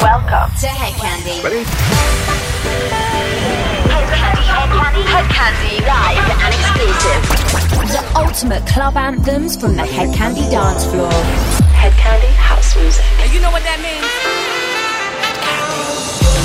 Welcome to Hed Kandi. Ready? Hed Kandi, Hed Kandi, Hed Kandi, live and exclusive. The ultimate club anthems from the Hed Kandi dance floor. Hed Kandi house music. And you know what that means?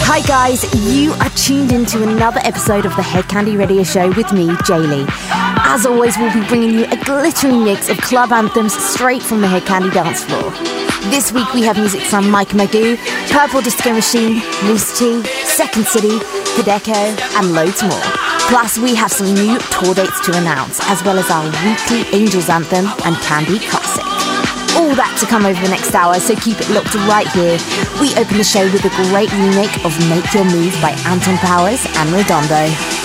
Hi guys, you are tuned into another episode of the Hed Kandi Radio Show with me, Jaylee. As always, we'll be bringing you a glittering mix of club anthems straight from the Hed Kandi dance floor. This week we have music from Mike Magoo, Purple Disco Machine, Loose T, Second City, Hideko, and loads more. Plus, we have some new tour dates to announce, as well as our weekly Angels Anthem and Candy Classic. All that to come over the next hour, so keep it locked right here. We open the show with a great remake of Make Your Move by Anton Powers and Redondo.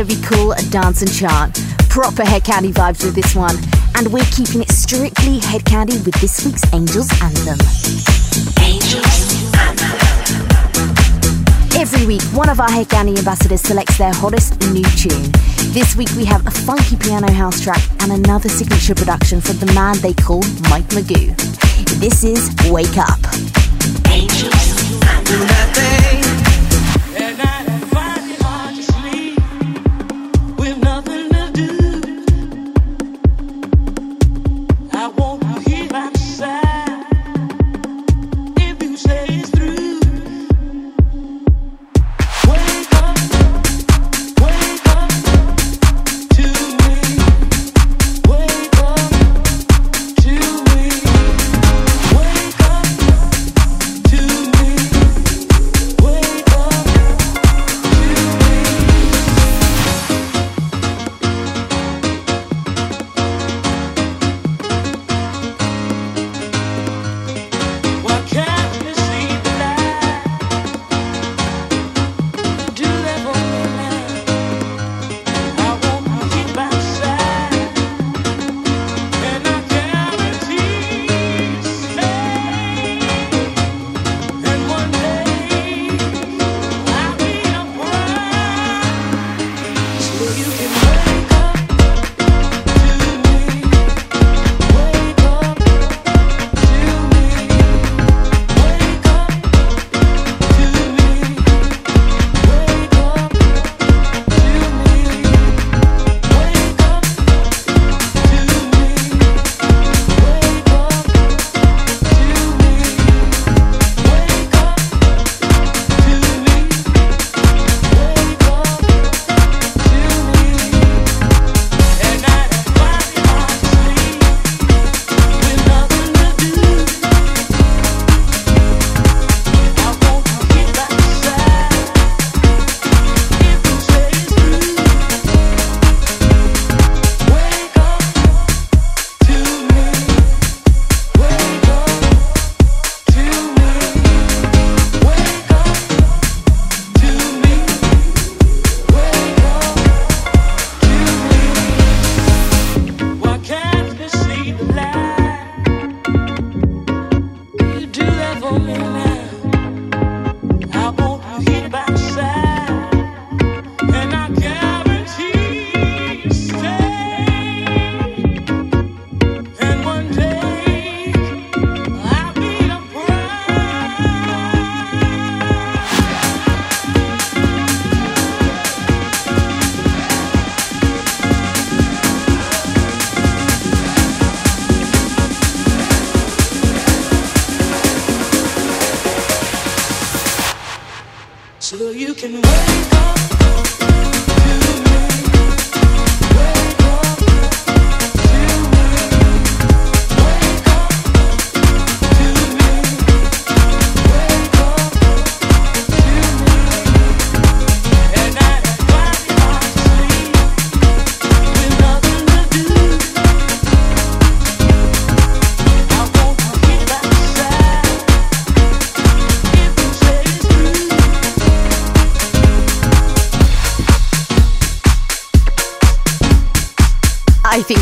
Yolanda Be Cool, Dance and Chant. Proper Hed Kandi vibes with this one. And we're keeping it strictly Hed Kandi with this week's Angels Anthem. Angels. Every week, one of our Hed Kandi ambassadors selects their hottest new tune. This week we have a funky piano house track and another signature production from the man they call Mike Magoo. This is Wake Up. Angels Anthem.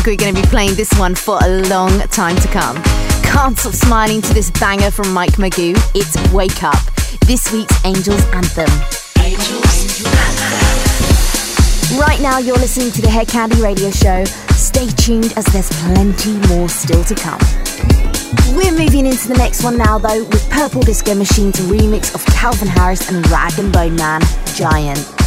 We're going to be playing this one for a long time to come. Can't stop smiling to this banger from Mike Magoo. It's Wake Up, this week's Angels Anthem. Angels Right now, you're listening to the Hed Kandi Radio Show. Stay tuned as there's plenty more still to come. We're moving into the next one now, though, with Purple Disco Machine's remix of Calvin Harris and Rag and Bone Man, Giant.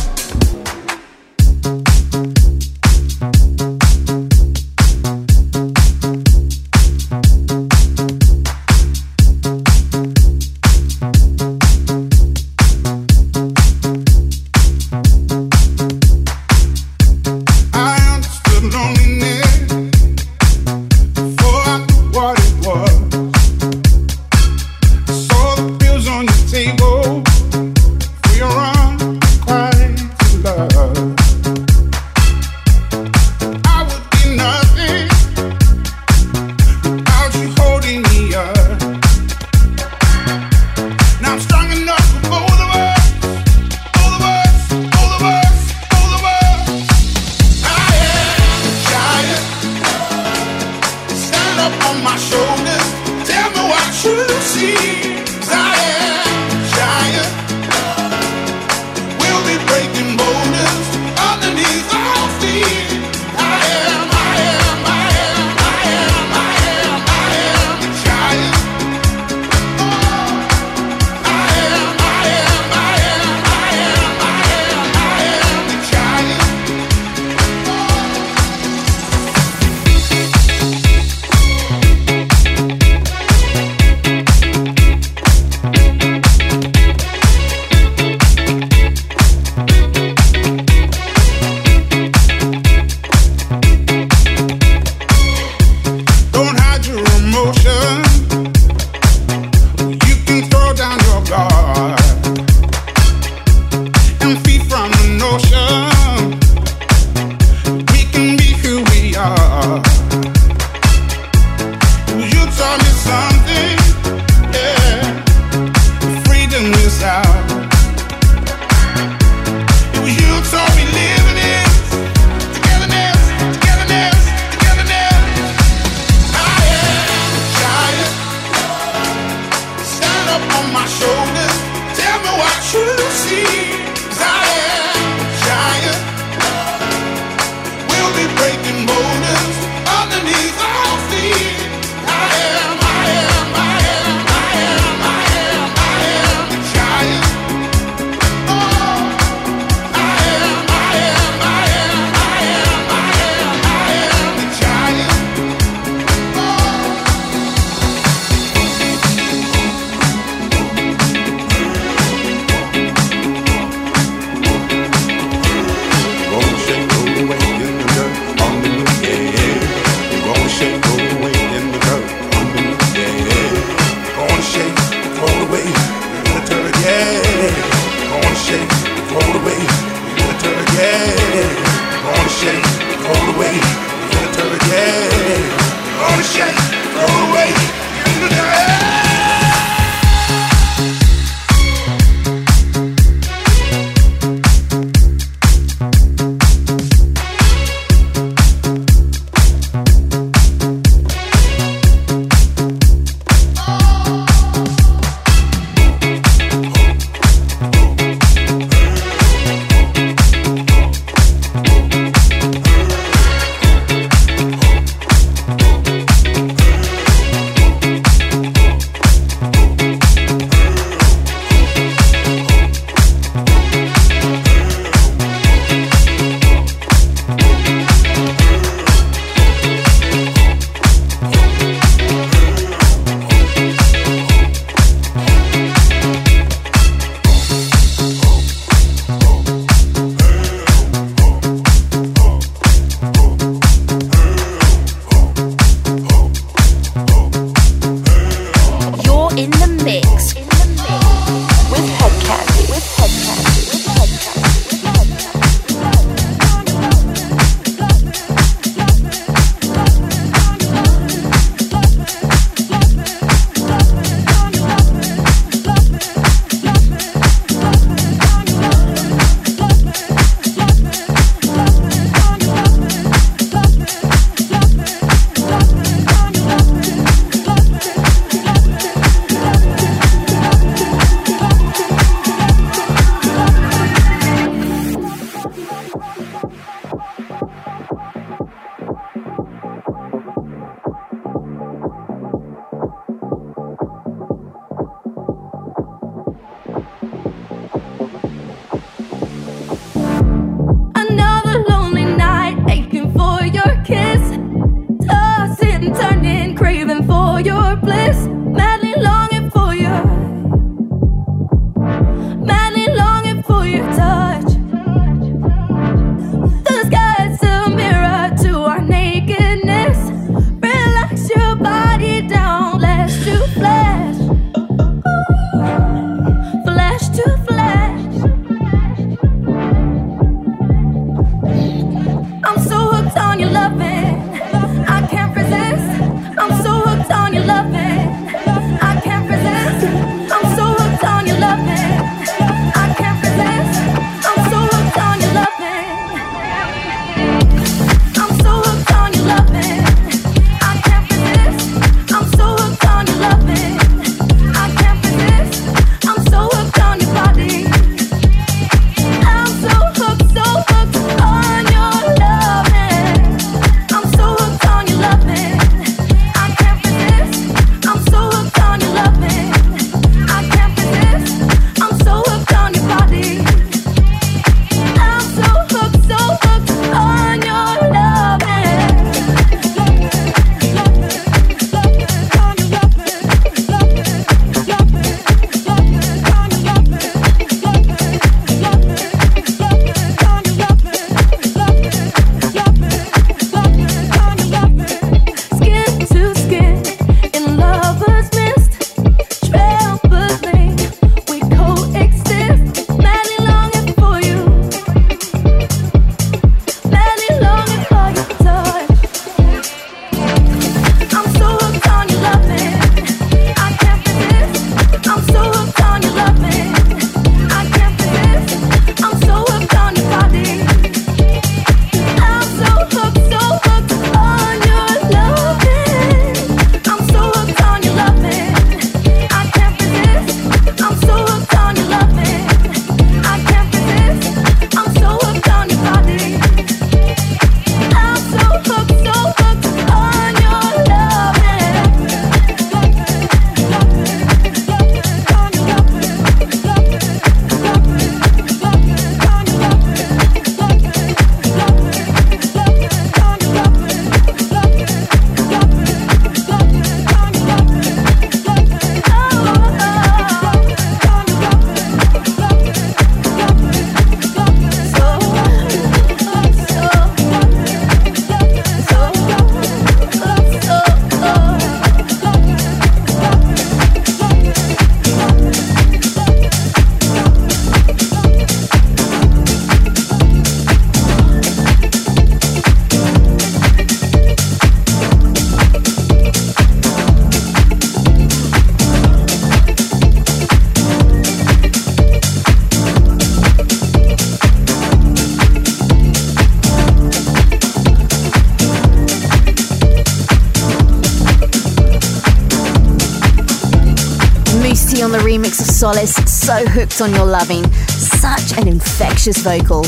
Solace, So Hooked on Your Loving. Such an infectious vocal.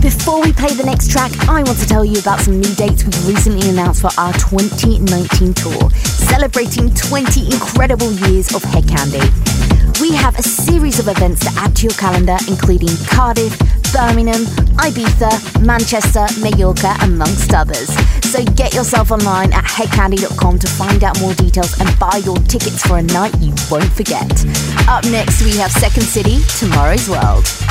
Before we play the next track, I want to tell you about some new dates we've recently announced for our 2019 tour, celebrating 20 incredible years of Hed Kandi. We have a series of events to add to your calendar, including Cardiff, Birmingham, Ibiza, Manchester, Mallorca, amongst others. So get yourself online at hedkandi.com to find out more details and buy your tickets for a night you won't forget. Up next, we have Second City, Tomorrow's World.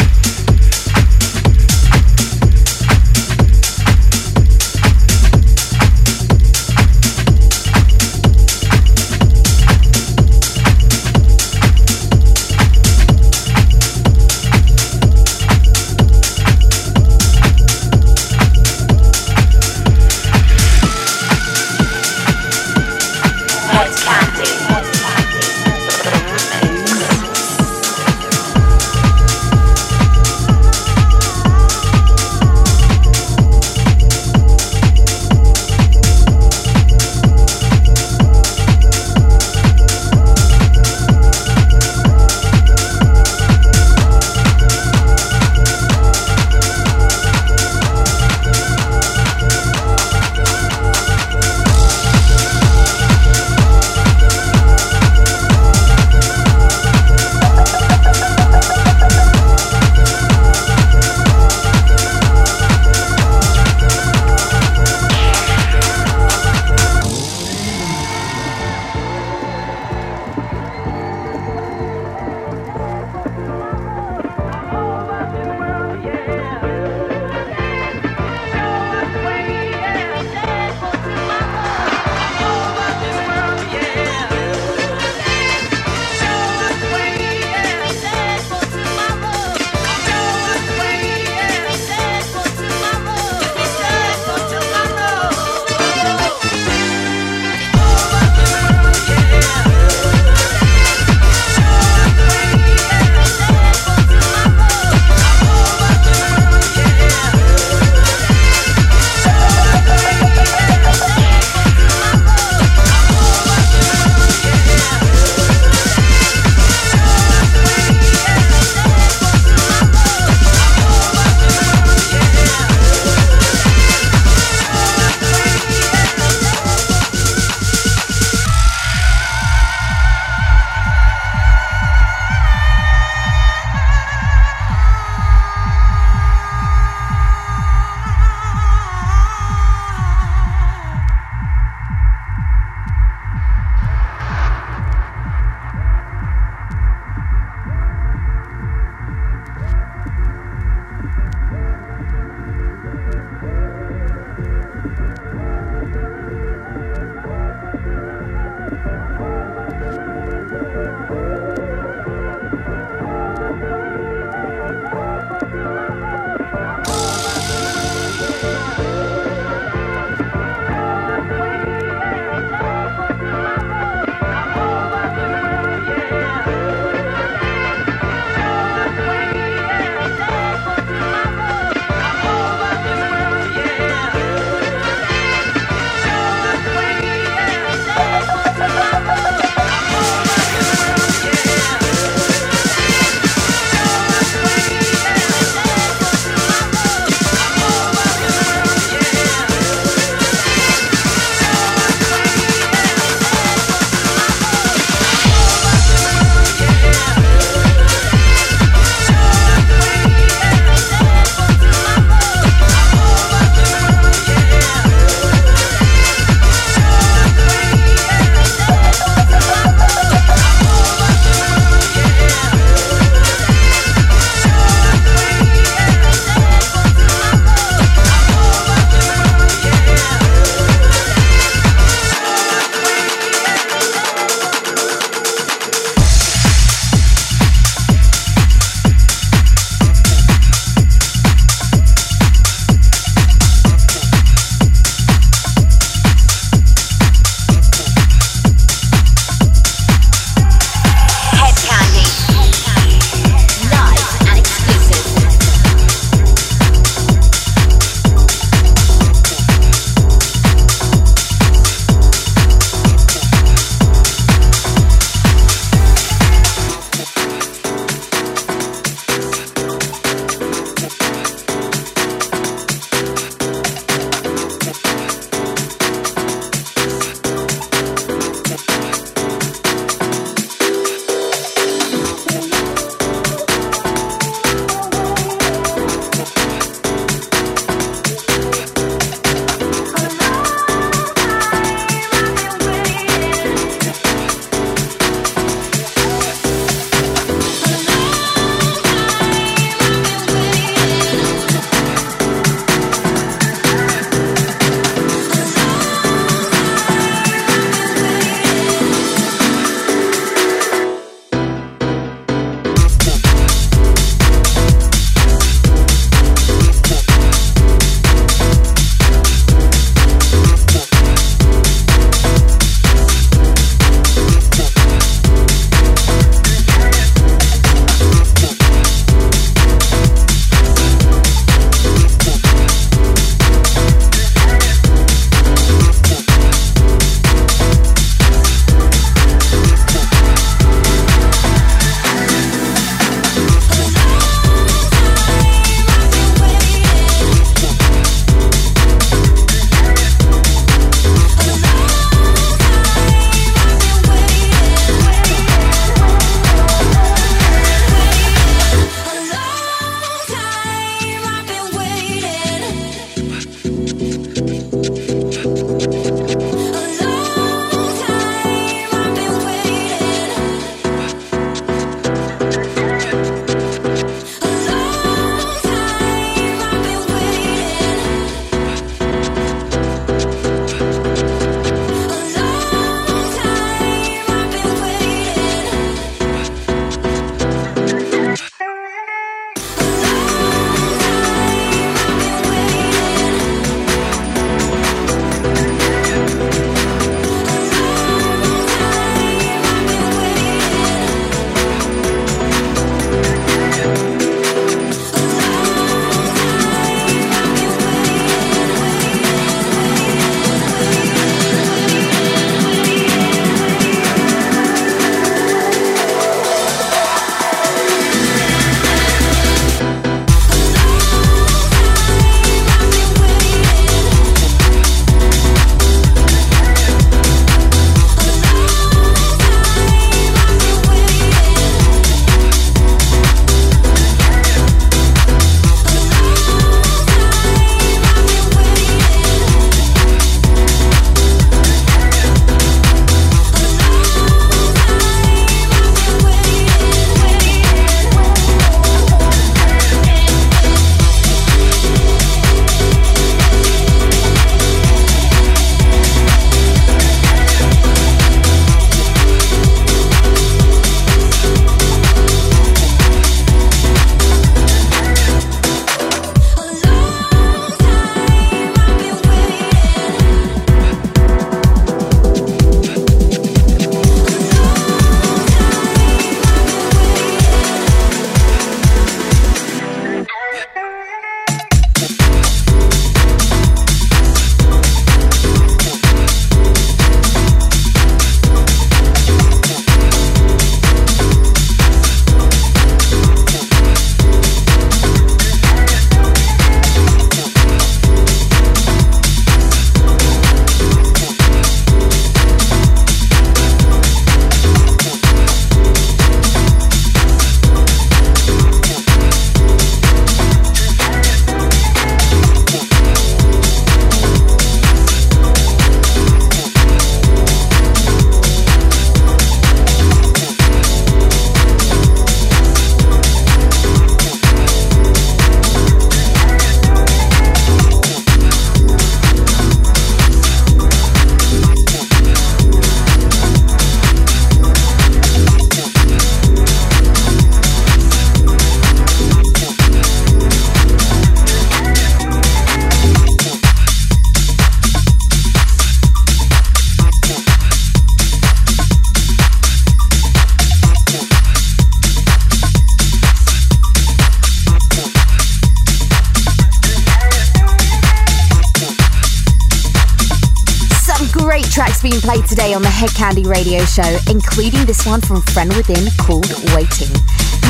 Today on the Hed Kandi radio show, including this one from Friend Within called Waiting.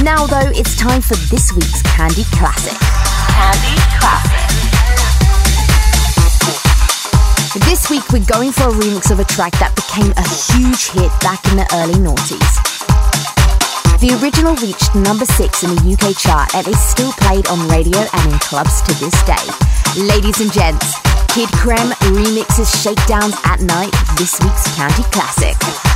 Now, though, it's time for this week's Kandi Classic. Kandi Classic. This week, we're going for a remix of a track that became a huge hit back in the early noughties. The original reached number six in the UK chart and is still played on radio and in clubs to this day. Ladies and gents, Kid Crème remixes Shakedowns at Night, this week's Kandi Classic.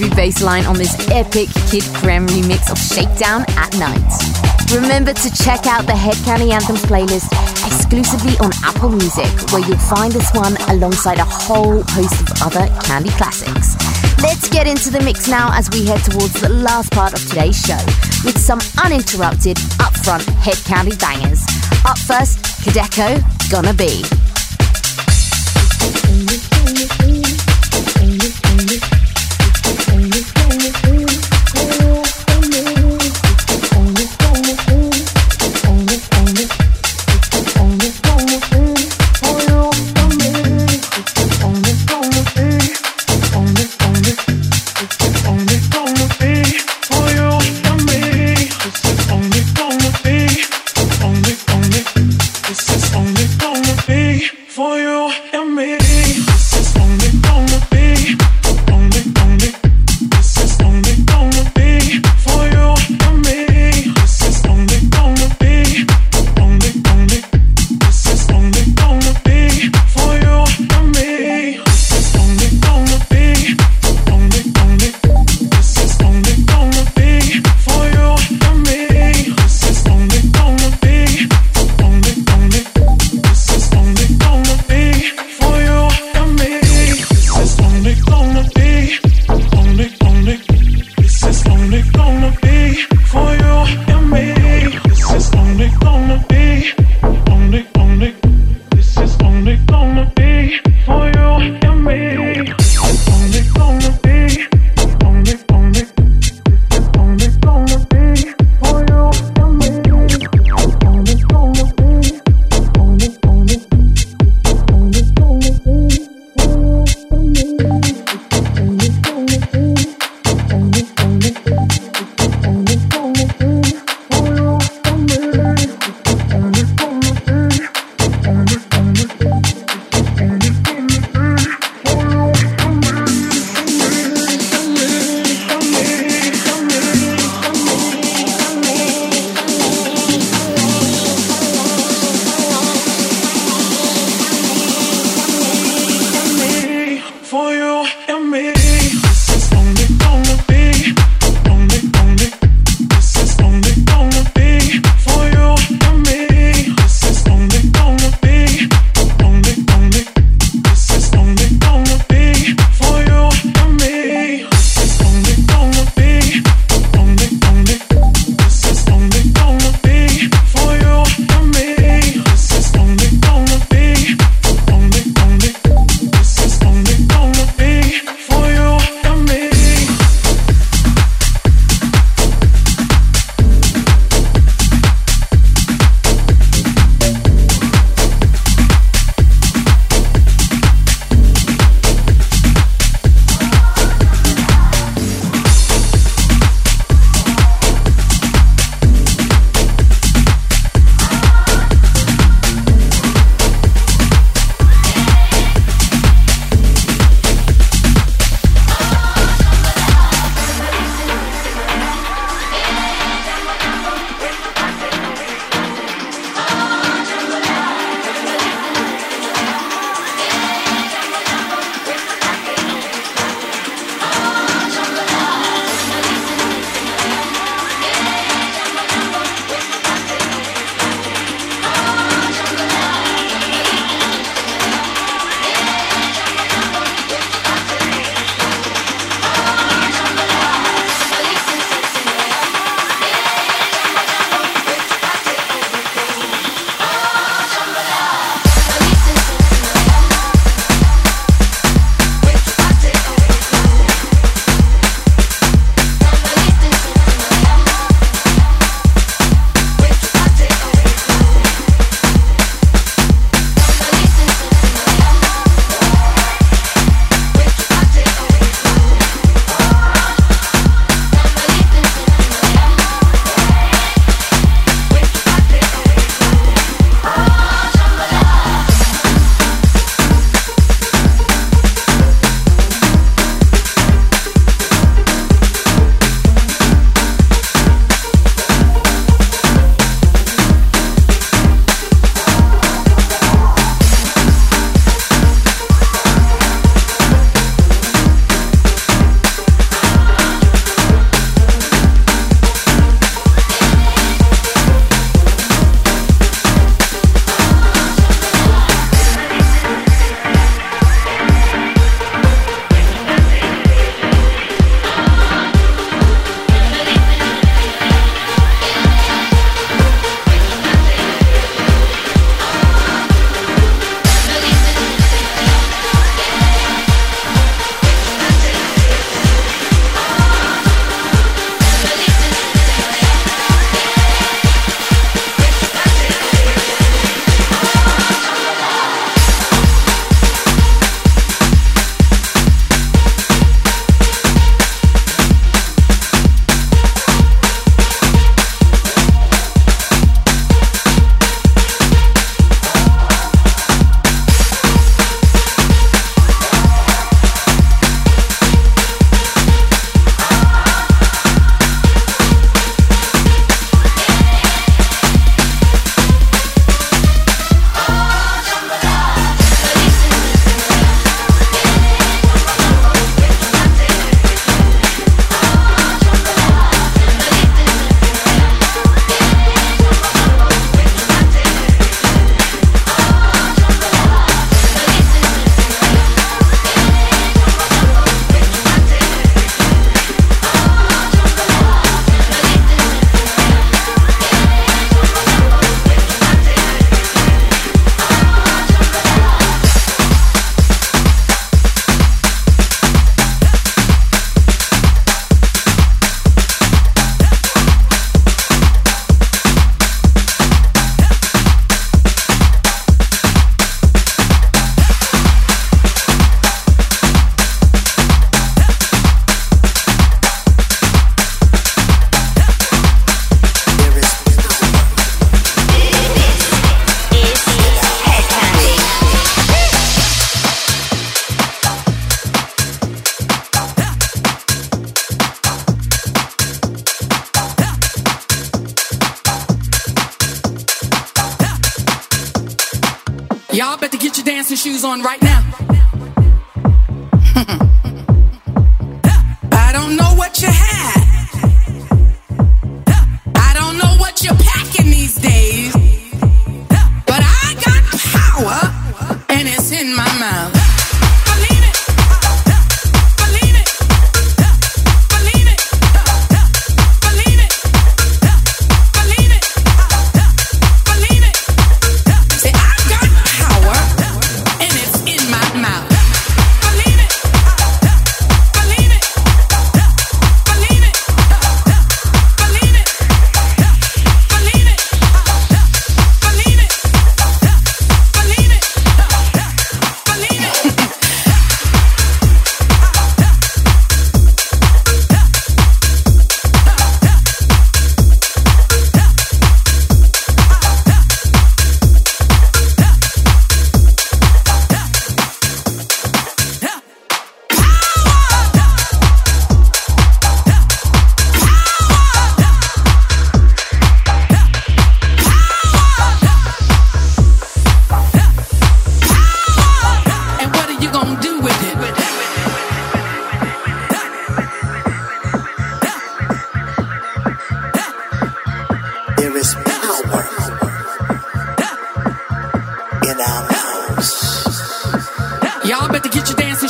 Line on this epic Kid Crème remix of Shakedown at Night. Remember to check out the Hedkandi Anthems playlist exclusively on Apple Music, where you'll find this one alongside a whole host of other Kandi classics. Let's get into the mix now as we head towards the last part of today's show with some uninterrupted, upfront Hedkandi bangers. Up first, Kadeko, Gonna Be.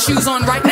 Shoes on right now.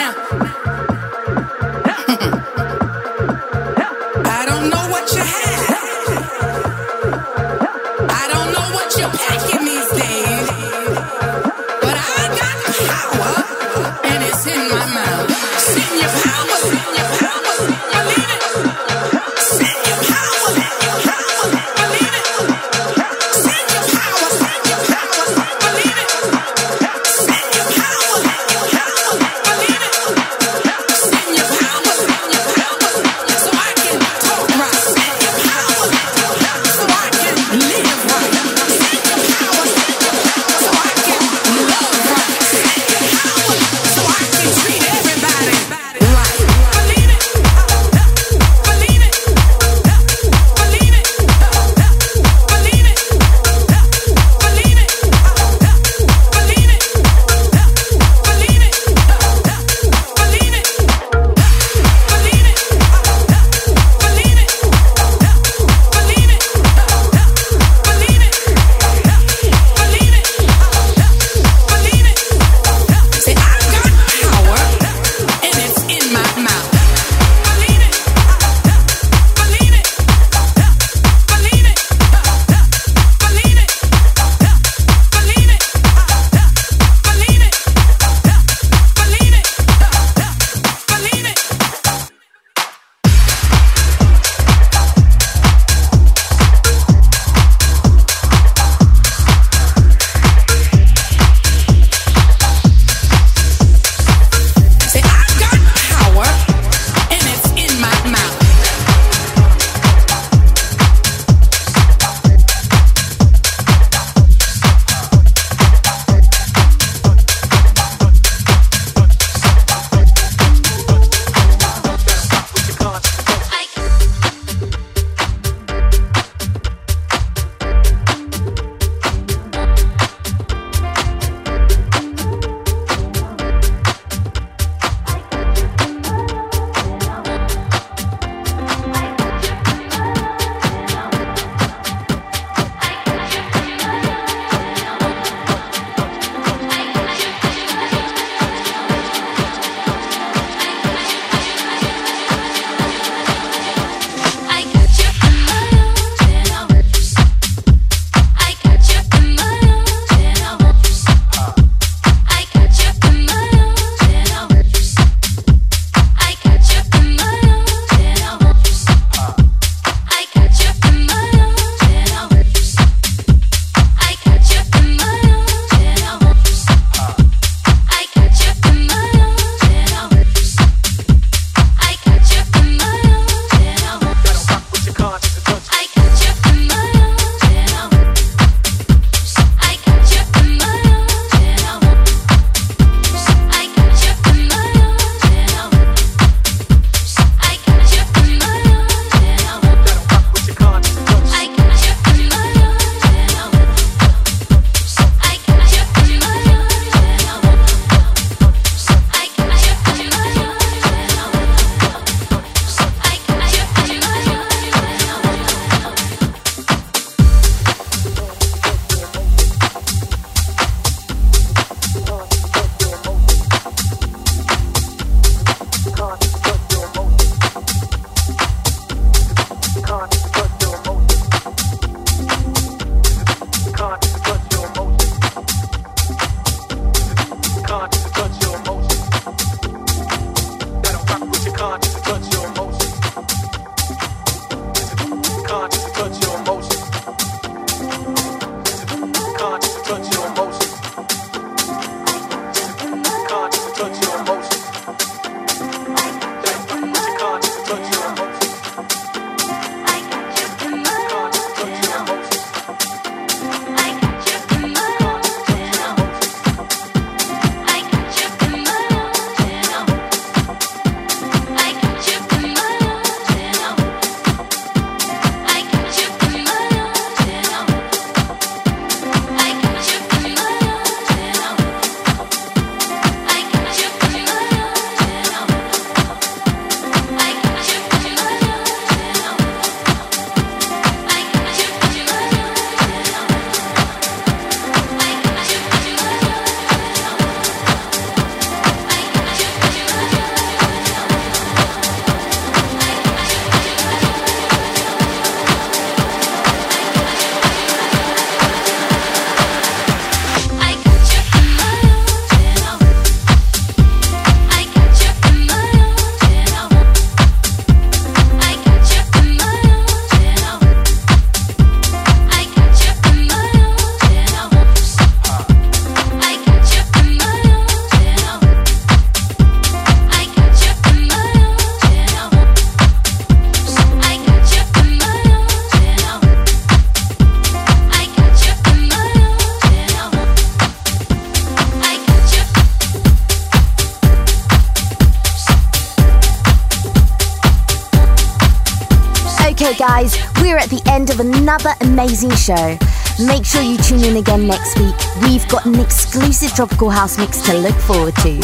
Another amazing show. Make sure you tune in again next week. We've got an exclusive Tropical House mix to look forward to.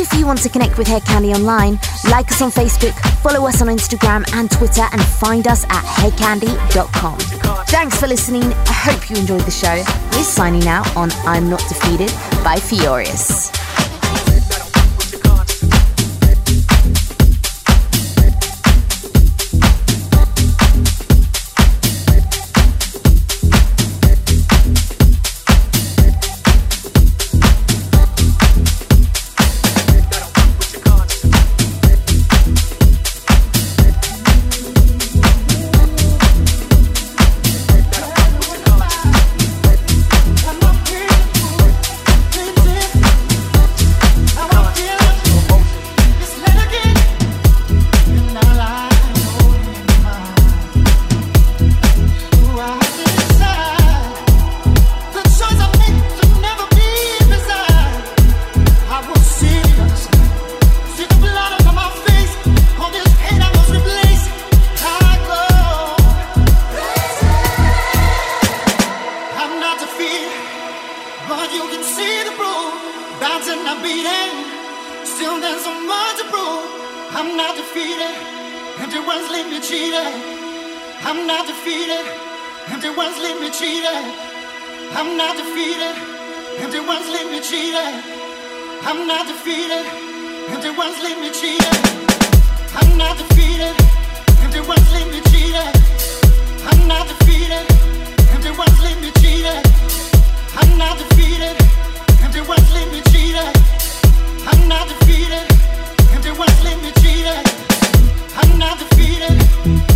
If you want to connect with Hedkandi online, like us on Facebook, follow us on Instagram and Twitter, and find us at hedkandi.com. Thanks for listening. I hope you enjoyed the show. We're signing out on I'm Not Defeated by Furious. cheated. I'm not defeated. And it once leave me cheated. I'm not defeated. And it once leave me cheated. I'm not defeated. And it once leave me cheated. I'm not defeated. And it once leave me cheated. I'm not defeated. And it once leave me cheated. I'm not defeated. And it once leave me cheated. I'm not defeated.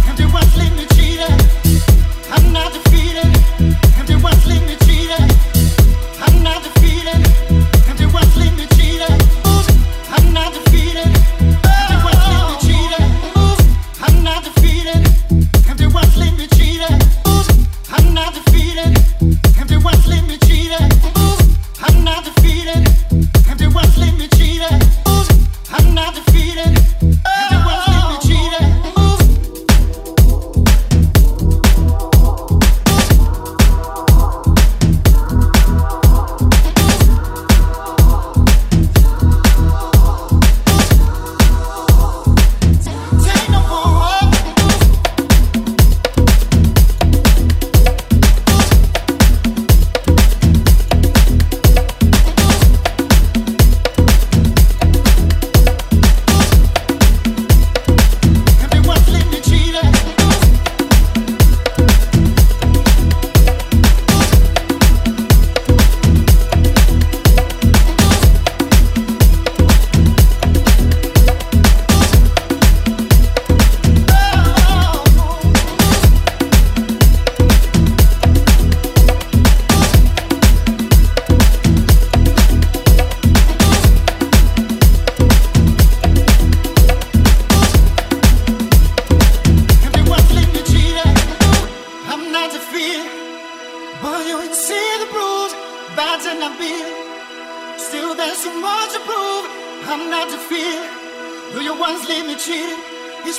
And it once leave me cheated. I'm not defeated.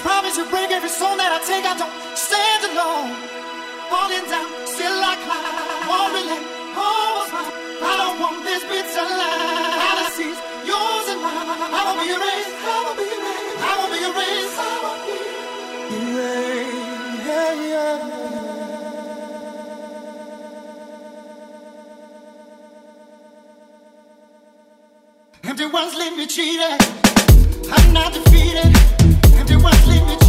He's promised to break every stone that I take. I don't stand alone. Falling down, still I climb. Won't relent, oh, almost mine. I don't want this bitter life. Fallacies, yours and mine. I won't be erased. I won't be erased. I won't be erased. I won't be erased. Yeah, yeah. Empty ones leave me cheated. I'm not defeated. Empty ones leave me